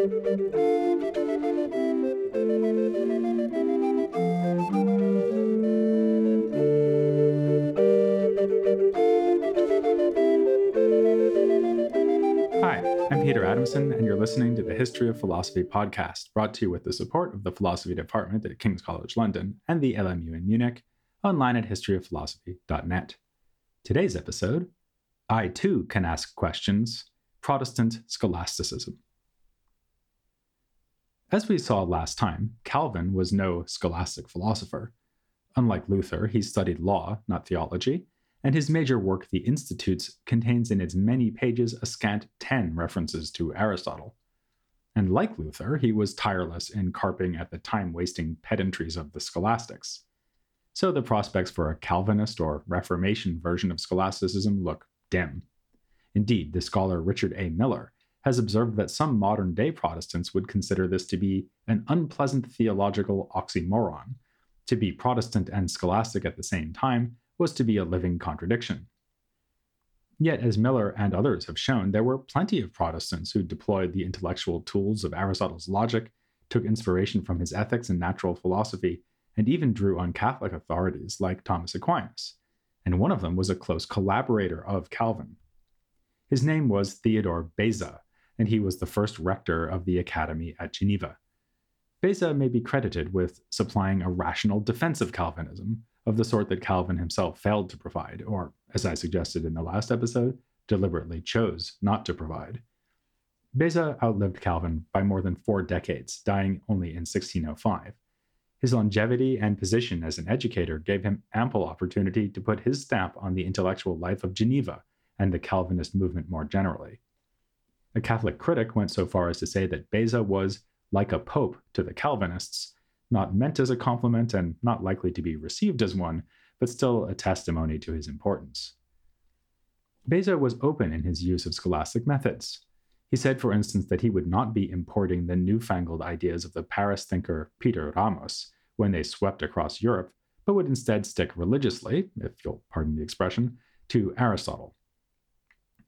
I'm Peter Adamson, and you're listening to the History of Philosophy podcast, brought to you with the support of the Philosophy Department at King's College London and the LMU in Munich, online at historyofphilosophy.net. Today's episode I too can ask questions Protestant Scholasticism. As we saw last time, Calvin was no scholastic philosopher. Unlike Luther, he studied law, not theology, and his major work, The Institutes, contains in its many pages a scant 10 references to Aristotle. And like Luther, he was tireless in carping at the time wasting pedantries of the scholastics. So the prospects for a Calvinist or Reformation version of scholasticism look dim. Indeed, the scholar Richard A. Muller has observed that some modern day Protestants would consider this to be an unpleasant theological oxymoron. To be Protestant and scholastic at the same time was to be a living contradiction. Yet, as Muller and others have shown, there were plenty of Protestants who deployed the intellectual tools of Aristotle's logic, took inspiration from his ethics and natural philosophy, and even drew on Catholic authorities like Thomas Aquinas. And one of them was a close collaborator of Calvin. His name was Theodore Beza, and he was the first rector of the Academy at Geneva. Beza may be credited with supplying a rational defense of Calvinism, of the sort that Calvin himself failed to provide, or, as I suggested in the last episode, deliberately chose not to provide. Beza outlived Calvin by more than four decades, dying only in 1605. His longevity and position as an educator gave him ample opportunity to put his stamp on the intellectual life of Geneva and the Calvinist movement more generally. A Catholic critic went so far as to say that Beza was like a pope to the Calvinists, not meant as a compliment and not likely to be received as one, but still a testimony to his importance. Beza was open in his use of scholastic methods. He said, for instance, that he would not be importing the newfangled ideas of the Paris thinker Peter Ramus when they swept across Europe, but would instead stick religiously, if you'll pardon the expression, to Aristotle.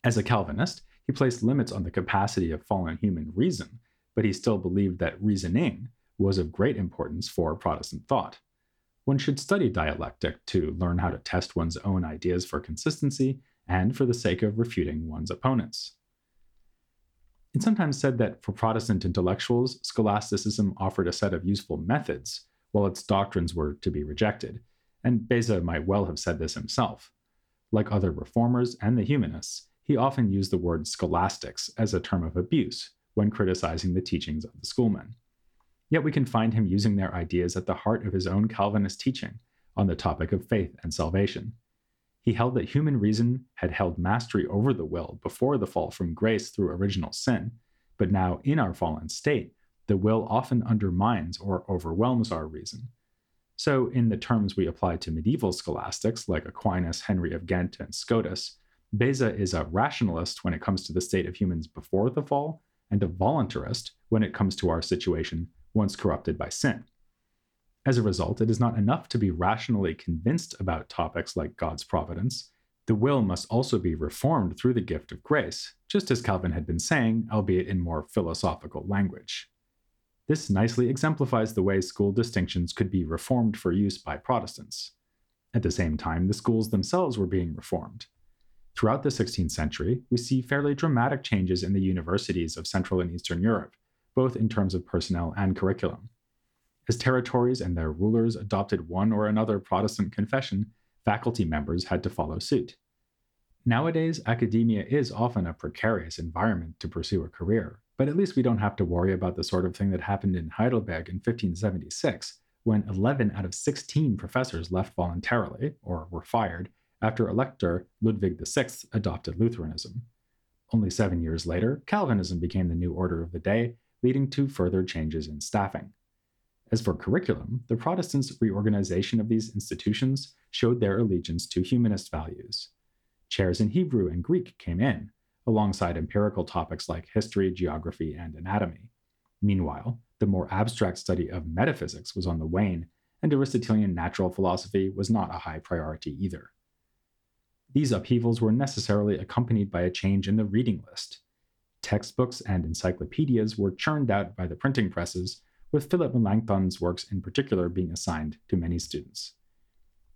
As a Calvinist, he placed limits on the capacity of fallen human reason, but he still believed that reasoning, was of great importance for Protestant thought. One should study dialectic to learn how to test one's own ideas for consistency and for the sake of refuting one's opponents. It's sometimes said that for Protestant intellectuals, scholasticism offered a set of useful methods, while its doctrines were to be rejected, and Beza might well have said this himself. Like other reformers and the humanists, he often used the word scholastics as a term of abuse when criticizing the teachings of the schoolmen. Yet we can find him using their ideas at the heart of his own Calvinist teaching on the topic of faith and salvation. He held that human reason had held mastery over the will before the fall from grace through original sin, but now in our fallen state, the will often undermines or overwhelms our reason. So, in the terms we apply to medieval scholastics like Aquinas, Henry of Ghent, and Scotus, Beza is a rationalist when it comes to the state of humans before the fall, and a voluntarist when it comes to our situation once corrupted by sin. As a result, it is not enough to be rationally convinced about topics like God's providence. The will must also be reformed through the gift of grace, just as Calvin had been saying, albeit in more philosophical language. This nicely exemplifies the way school distinctions could be reformed for use by Protestants. At the same time, the schools themselves were being reformed. Throughout the 16th century, we see fairly dramatic changes in the universities of Central and Eastern Europe, both in terms of personnel and curriculum. As territories and their rulers adopted one or another Protestant confession, faculty members had to follow suit. Nowadays, academia is often a precarious environment to pursue a career, but at least we don't have to worry about the sort of thing that happened in Heidelberg in 1576, when 11 out of 16 professors left voluntarily, or were fired, after Elector Ludwig VI adopted Lutheranism. Only seven years later, Calvinism became the new order of the day, leading to further changes in staffing. As for curriculum, the Protestants' reorganization of these institutions showed their allegiance to humanist values. Chairs in Hebrew and Greek came in, alongside empirical topics like history, geography, and anatomy. Meanwhile, the more abstract study of metaphysics was on the wane, and Aristotelian natural philosophy was not a high priority either. These upheavals were necessarily accompanied by a change in the reading list. Textbooks and encyclopedias were churned out by the printing presses, with Philip Melanchthon's works in particular being assigned to many students.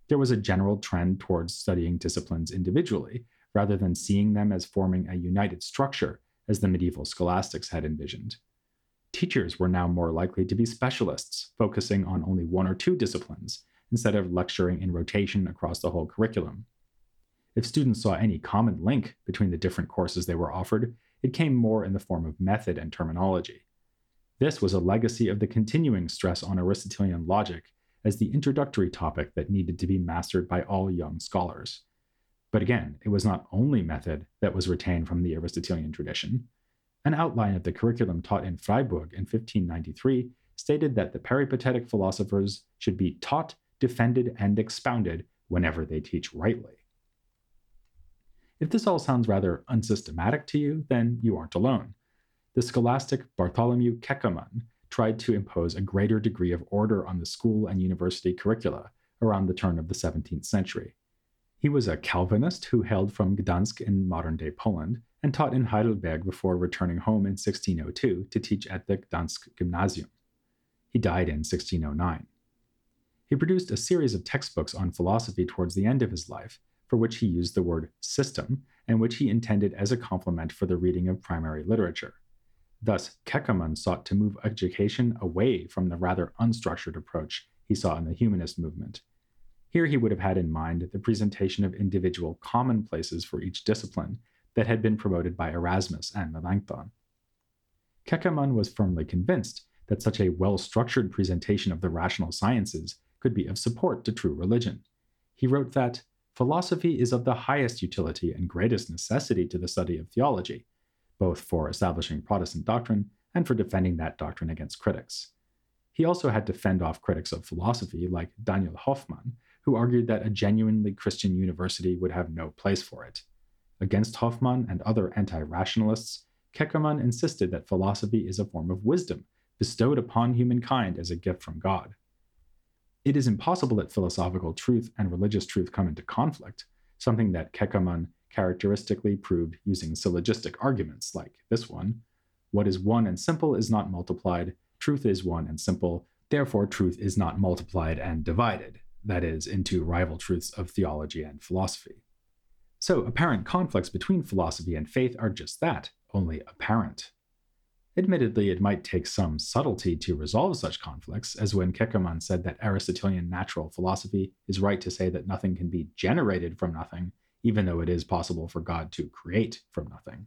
There was a general trend towards studying disciplines individually, rather than seeing them as forming a united structure, as the medieval scholastics had envisioned. Teachers were now more likely to be specialists, focusing on only one or two disciplines, instead of lecturing in rotation across the whole curriculum. If students saw any common link between the different courses they were offered, it came more in the form of method and terminology. This was a legacy of the continuing stress on Aristotelian logic as the introductory topic that needed to be mastered by all young scholars. But again, it was not only method that was retained from the Aristotelian tradition. An outline of the curriculum taught in Freiburg in 1593 stated that the peripatetic philosophers should be taught, defended, and expounded whenever they teach rightly. If this all sounds rather unsystematic to you, then you aren't alone. The scholastic Bartholomew Keckermann tried to impose a greater degree of order on the school and university curricula around the turn of the 17th century. He was a Calvinist who hailed from Gdansk in modern day Poland and taught in Heidelberg before returning home in 1602 to teach at the Gdansk Gymnasium. He died in 1609. He produced a series of textbooks on philosophy towards the end of his life, for which he used the word system, and which he intended as a complement for the reading of primary literature. Thus, Keckermann sought to move education away from the rather unstructured approach he saw in the humanist movement. Here he would have had in mind the presentation of individual commonplaces for each discipline that had been promoted by Erasmus and Melanchthon. Keckermann was firmly convinced that such a well structured presentation of the rational sciences could be of support to true religion. He wrote that philosophy is of the highest utility and greatest necessity to the study of theology, both for establishing Protestant doctrine and for defending that doctrine against critics. He also had to fend off critics of philosophy like Daniel Hoffmann, who argued that a genuinely Christian university would have no place for it. Against Hoffmann and other anti rationalists, Keckermann insisted that philosophy is a form of wisdom bestowed upon humankind as a gift from God it is impossible that philosophical truth and religious truth come into conflict, something that Keckermann characteristically proved using syllogistic arguments like this one. What is one and simple is not multiplied, truth is one and simple, therefore truth is not multiplied and divided, that is, into rival truths of theology and philosophy. So, apparent conflicts between philosophy and faith are just that, only apparent. Admittedly, it might take some subtlety to resolve such conflicts, as when Keckermann said that Aristotelian natural philosophy is right to say that nothing can be generated from nothing, even though it is possible for God to create from nothing.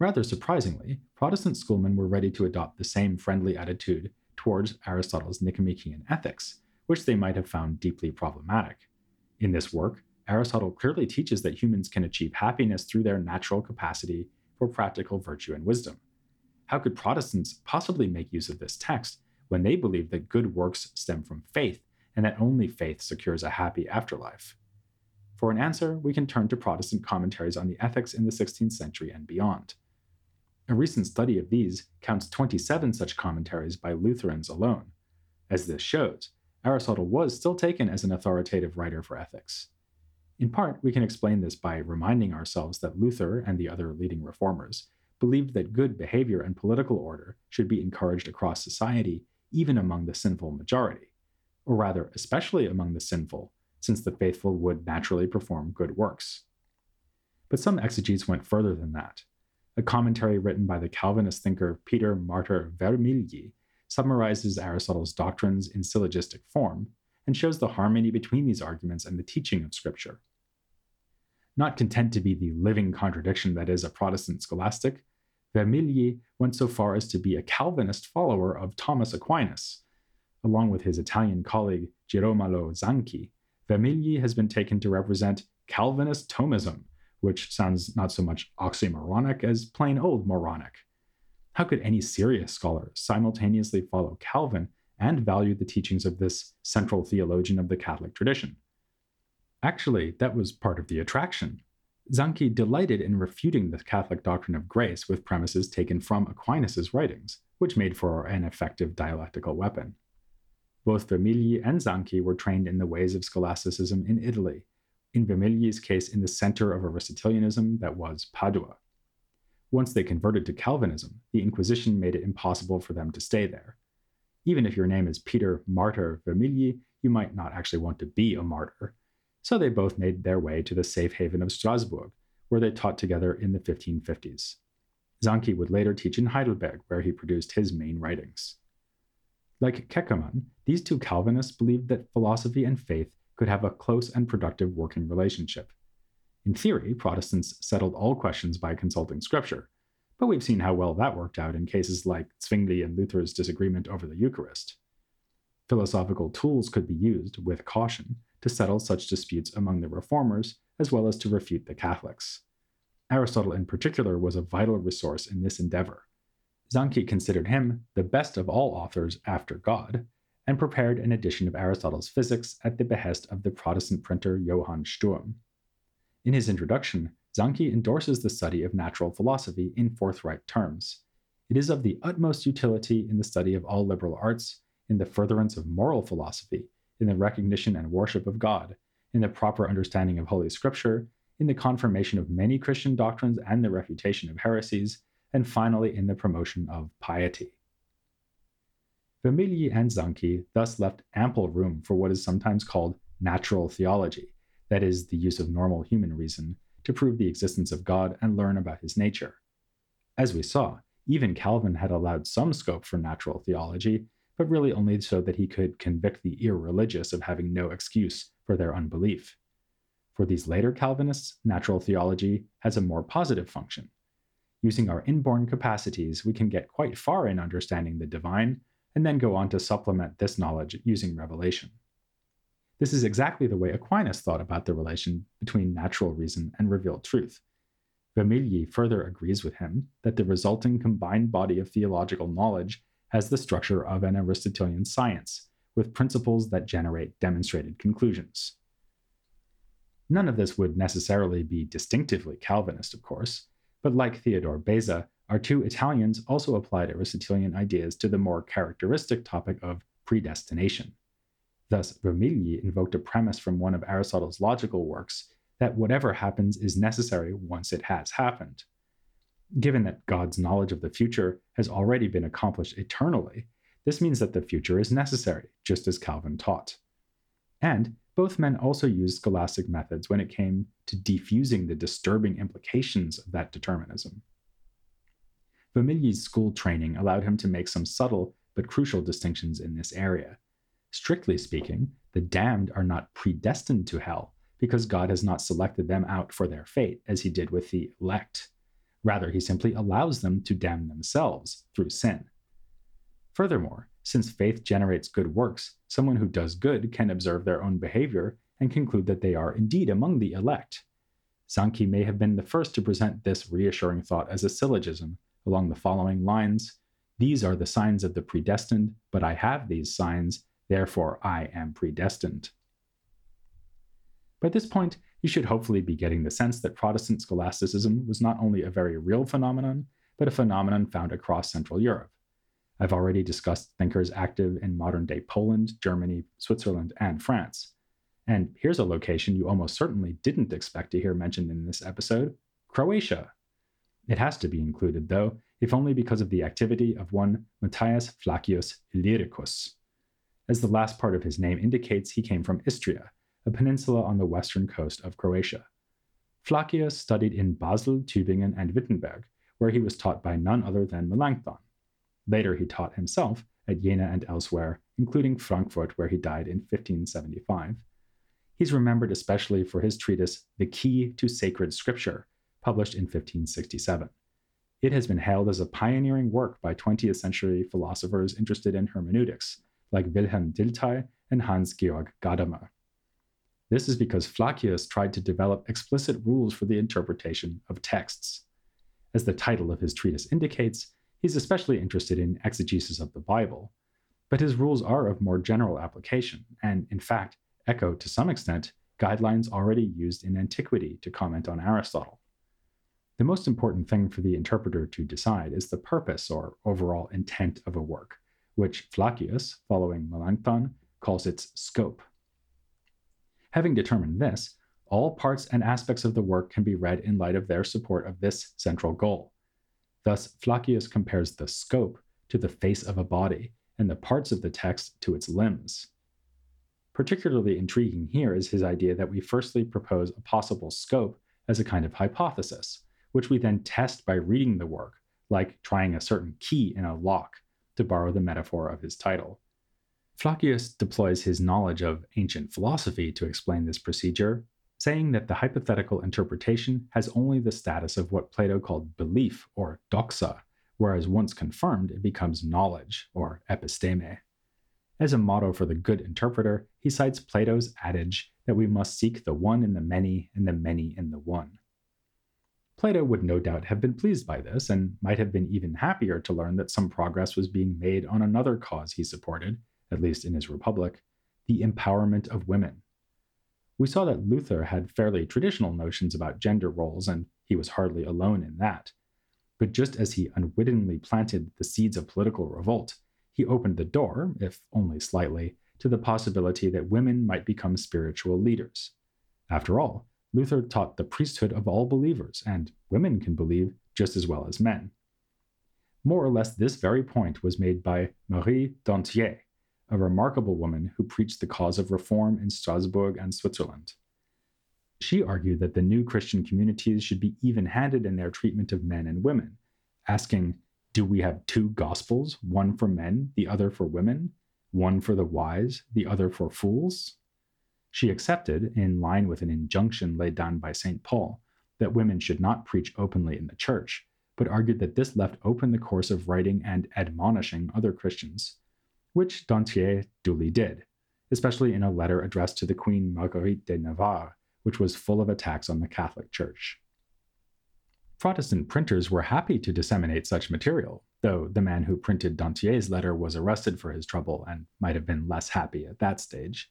Rather surprisingly, Protestant schoolmen were ready to adopt the same friendly attitude towards Aristotle's Nicomachean Ethics, which they might have found deeply problematic. In this work, Aristotle clearly teaches that humans can achieve happiness through their natural capacity for practical virtue and wisdom. How could Protestants possibly make use of this text when they believe that good works stem from faith and that only faith secures a happy afterlife? For an answer, we can turn to Protestant commentaries on the ethics in the 16th century and beyond. A recent study of these counts 27 such commentaries by Lutherans alone. As this shows, Aristotle was still taken as an authoritative writer for ethics. In part, we can explain this by reminding ourselves that Luther and the other leading reformers believed that good behavior and political order should be encouraged across society, even among the sinful majority, or rather, especially among the sinful, since the faithful would naturally perform good works. But some exegetes went further than that. A commentary written by the Calvinist thinker Peter Martyr Vermigli summarizes Aristotle's doctrines in syllogistic form and shows the harmony between these arguments and the teaching of Scripture. Not content to be the living contradiction that is a Protestant scholastic, Vermigli went so far as to be a Calvinist follower of Thomas Aquinas. Along with his Italian colleague Girolamo Zanchi, Vermigli has been taken to represent Calvinist Thomism, which sounds not so much oxymoronic as plain old moronic. How could any serious scholar simultaneously follow Calvin and value the teachings of this central theologian of the Catholic tradition? Actually, that was part of the attraction. Zanchi delighted in refuting the Catholic doctrine of grace with premises taken from Aquinas' writings, which made for an effective dialectical weapon. Both Vermigli and Zanchi were trained in the ways of scholasticism in Italy, in Vermigli's case in the center of Aristotelianism that was Padua. Once they converted to Calvinism, the Inquisition made it impossible for them to stay there. Even if your name is Peter Martyr Vermigli, you might not actually want to be a martyr. So they both made their way to the safe haven of Strasbourg, where they taught together in the 1550s. Zanchi would later teach in Heidelberg, where he produced his main writings. Like Keckermann, these two Calvinists believed that philosophy and faith could have a close and productive working relationship. In theory, Protestants settled all questions by consulting scripture, but we've seen how well that worked out in cases like Zwingli and Luther's disagreement over the Eucharist. Philosophical tools could be used, with caution, to settle such disputes among the Reformers, as well as to refute the Catholics. Aristotle, in particular, was a vital resource in this endeavor. Zanchi considered him the best of all authors after God, and prepared an edition of Aristotle's Physics at the behest of the Protestant printer Johann Sturm. In his introduction, Zanchi endorses the study of natural philosophy in forthright terms. It is of the utmost utility in the study of all liberal arts, in the furtherance of moral philosophy, in the recognition and worship of God, in the proper understanding of Holy Scripture, in the confirmation of many Christian doctrines and the refutation of heresies, and finally in the promotion of piety. Vermigli and Zanchi thus left ample room for what is sometimes called natural theology, that is, the use of normal human reason to prove the existence of God and learn about his nature. As we saw, even Calvin had allowed some scope for natural theology, but really only so that he could convict the irreligious of having no excuse for their unbelief. For these later Calvinists, natural theology has a more positive function. Using our inborn capacities, we can get quite far in understanding the divine and then go on to supplement this knowledge using revelation. This is exactly the way Aquinas thought about the relation between natural reason and revealed truth. Vermigli further agrees with him that the resulting combined body of theological knowledge has the structure of an Aristotelian science, with principles that generate demonstrated conclusions. None of this would necessarily be distinctively Calvinist, of course, but like Theodore Beza, our two Italians also applied Aristotelian ideas to the more characteristic topic of predestination. Thus, Vermigli invoked a premise from one of Aristotle's logical works that whatever happens is necessary once it has happened. Given that God's knowledge of the future has already been accomplished eternally, this means that the future is necessary, just as Calvin taught. And both men also used scholastic methods when it came to defusing the disturbing implications of that determinism. Vermigli's school training allowed him to make some subtle but crucial distinctions in this area. Strictly speaking, the damned are not predestined to hell because God has not selected them out for their fate as he did with the elect. Rather, he simply allows them to damn themselves through sin. Furthermore, since faith generates good works, someone who does good can observe their own behavior and conclude that they are indeed among the elect. Zanchi may have been the first to present this reassuring thought as a syllogism along the following lines These are the signs of the predestined, but I have these signs, Therefore, I am predestined. By this point, you should hopefully be getting the sense that Protestant scholasticism was not only a very real phenomenon, but a phenomenon found across Central Europe. I've already discussed thinkers active in modern day Poland, Germany, Switzerland, and France. And here's a location you almost certainly didn't expect to hear mentioned in this episode Croatia. It has to be included, though, if only because of the activity of one Matthias Flacius Illyricus. As the last part of his name indicates, he came from Istria, a peninsula on the western coast of Croatia. Flacius studied in Basel, Tübingen, and Wittenberg, where he was taught by none other than Melanchthon. Later, he taught himself at Jena and elsewhere, including Frankfurt, where he died in 1575. He's remembered especially for his treatise, The Key to Sacred Scripture, published in 1567. It has been hailed as a pioneering work by 20th century philosophers interested in hermeneutics, like Wilhelm Dilthey and Hans Georg Gadamer. This is because Flacius tried to develop explicit rules for the interpretation of texts. As the title of his treatise indicates, he's especially interested in exegesis of the Bible, but his rules are of more general application, and in fact, echo to some extent guidelines already used in antiquity to comment on Aristotle. The most important thing for the interpreter to decide is the purpose or overall intent of a work, which Flacius, following Melanchthon, calls its scope. Having determined this, all parts and aspects of the work can be read in light of their support of this central goal Thus, Flacius compares the scope to the face of a body and the parts of the text to its limbs. Particularly intriguing here is his idea that we firstly propose a possible scope as a kind of hypothesis, which we then test by reading the work, like trying a certain key in a lock, to borrow the metaphor of his title. Flacius deploys his knowledge of ancient philosophy to explain this procedure, saying that the hypothetical interpretation has only the status of what Plato called belief or doxa, whereas once confirmed, it becomes knowledge or episteme. As a motto for the good interpreter, he cites Plato's adage that we must seek the one in the many and the many in the one. Plato would no doubt have been pleased by this and might have been even happier to learn that some progress was being made on another cause he supported, at least in his Republic, the empowerment of women. We saw that Luther had fairly traditional notions about gender roles, and he was hardly alone in that. But just as he unwittingly planted the seeds of political revolt, he opened the door, if only slightly, to the possibility that women might become spiritual leaders. After all, Luther taught the priesthood of all believers, and women can believe just as well as men. More or less, this very point was made by Marie Dentière, a remarkable woman who preached the cause of reform in Strasbourg and Switzerland. She argued that the new Christian communities should be even handed in their treatment of men and women, asking, Do we have two gospels, one for men, the other for women, one for the wise, the other for fools? She accepted, in line with an injunction laid down by St. Paul, that women should not preach openly in the church, but argued that this left open the course of writing and admonishing other Christians which Dentière duly did, especially in a letter addressed to the Queen Marguerite de Navarre, which was full of attacks on the Catholic Church. Protestant printers were happy to disseminate such material, though the man who printed Dentière's letter was arrested for his trouble and might have been less happy at that stage.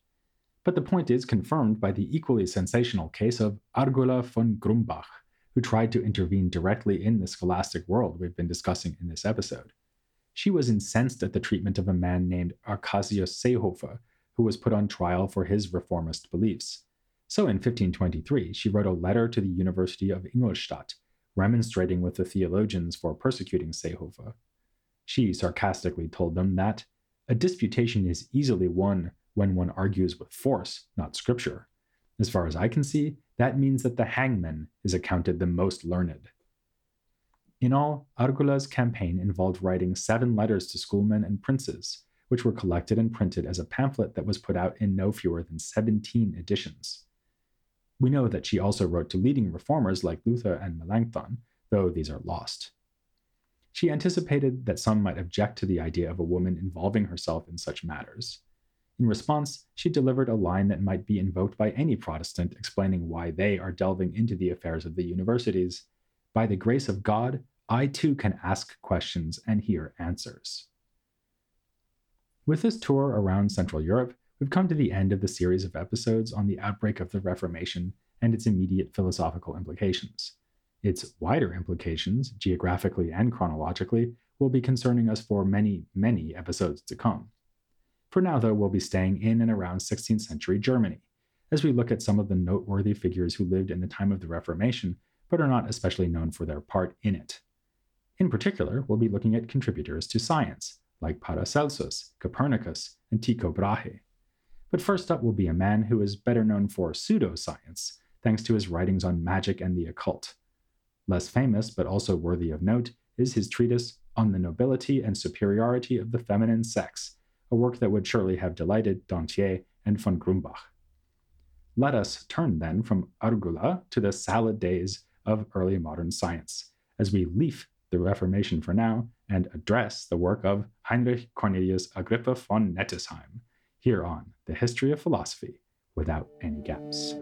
But the point is confirmed by the equally sensational case of Argula von Grumbach, who tried to intervene directly in the scholastic world we've been discussing in this episode she was incensed at the treatment of a man named Arsacius Seehofer, who was put on trial for his reformist beliefs. So in 1523, she wrote a letter to the University of Ingolstadt, remonstrating with the theologians for persecuting Seehofer. She sarcastically told them that a disputation is easily won when one argues with force, not scripture. As far as I can see, that means that the hangman is accounted the most learned. In all, Argula's campaign involved writing seven letters to schoolmen and princes, which were collected and printed as a pamphlet that was put out in no fewer than 17 editions. We know that she also wrote to leading reformers like Luther and Melanchthon, though these are lost. She anticipated that some might object to the idea of a woman involving herself in such matters. In response, she delivered a line that might be invoked by any Protestant explaining why they are delving into the affairs of the universities by the grace of God, I too can ask questions and hear answers. With this tour around Central Europe, we've come to the end of the series of episodes on the outbreak of the Reformation and its immediate philosophical implications. Its wider implications, geographically and chronologically, will be concerning us for many, many episodes to come. For now, though, we'll be staying in and around 16th century Germany, as we look at some of the noteworthy figures who lived in the time of the Reformation but are not especially known for their part in it. In particular, we'll be looking at contributors to science, like Paracelsus, Copernicus, and Tycho Brahe. But first up will be a man who is better known for pseudoscience, thanks to his writings on magic and the occult. Less famous, but also worthy of note, is his treatise On the Nobility and Superiority of the Feminine Sex, a work that would surely have delighted Dentière and von Grumbach. Let us turn then from Argula to the salad days of early modern science, as we leaf the Reformation for now and address the work of Heinrich Cornelius Agrippa von Nettesheim here on The History of Philosophy without any gaps.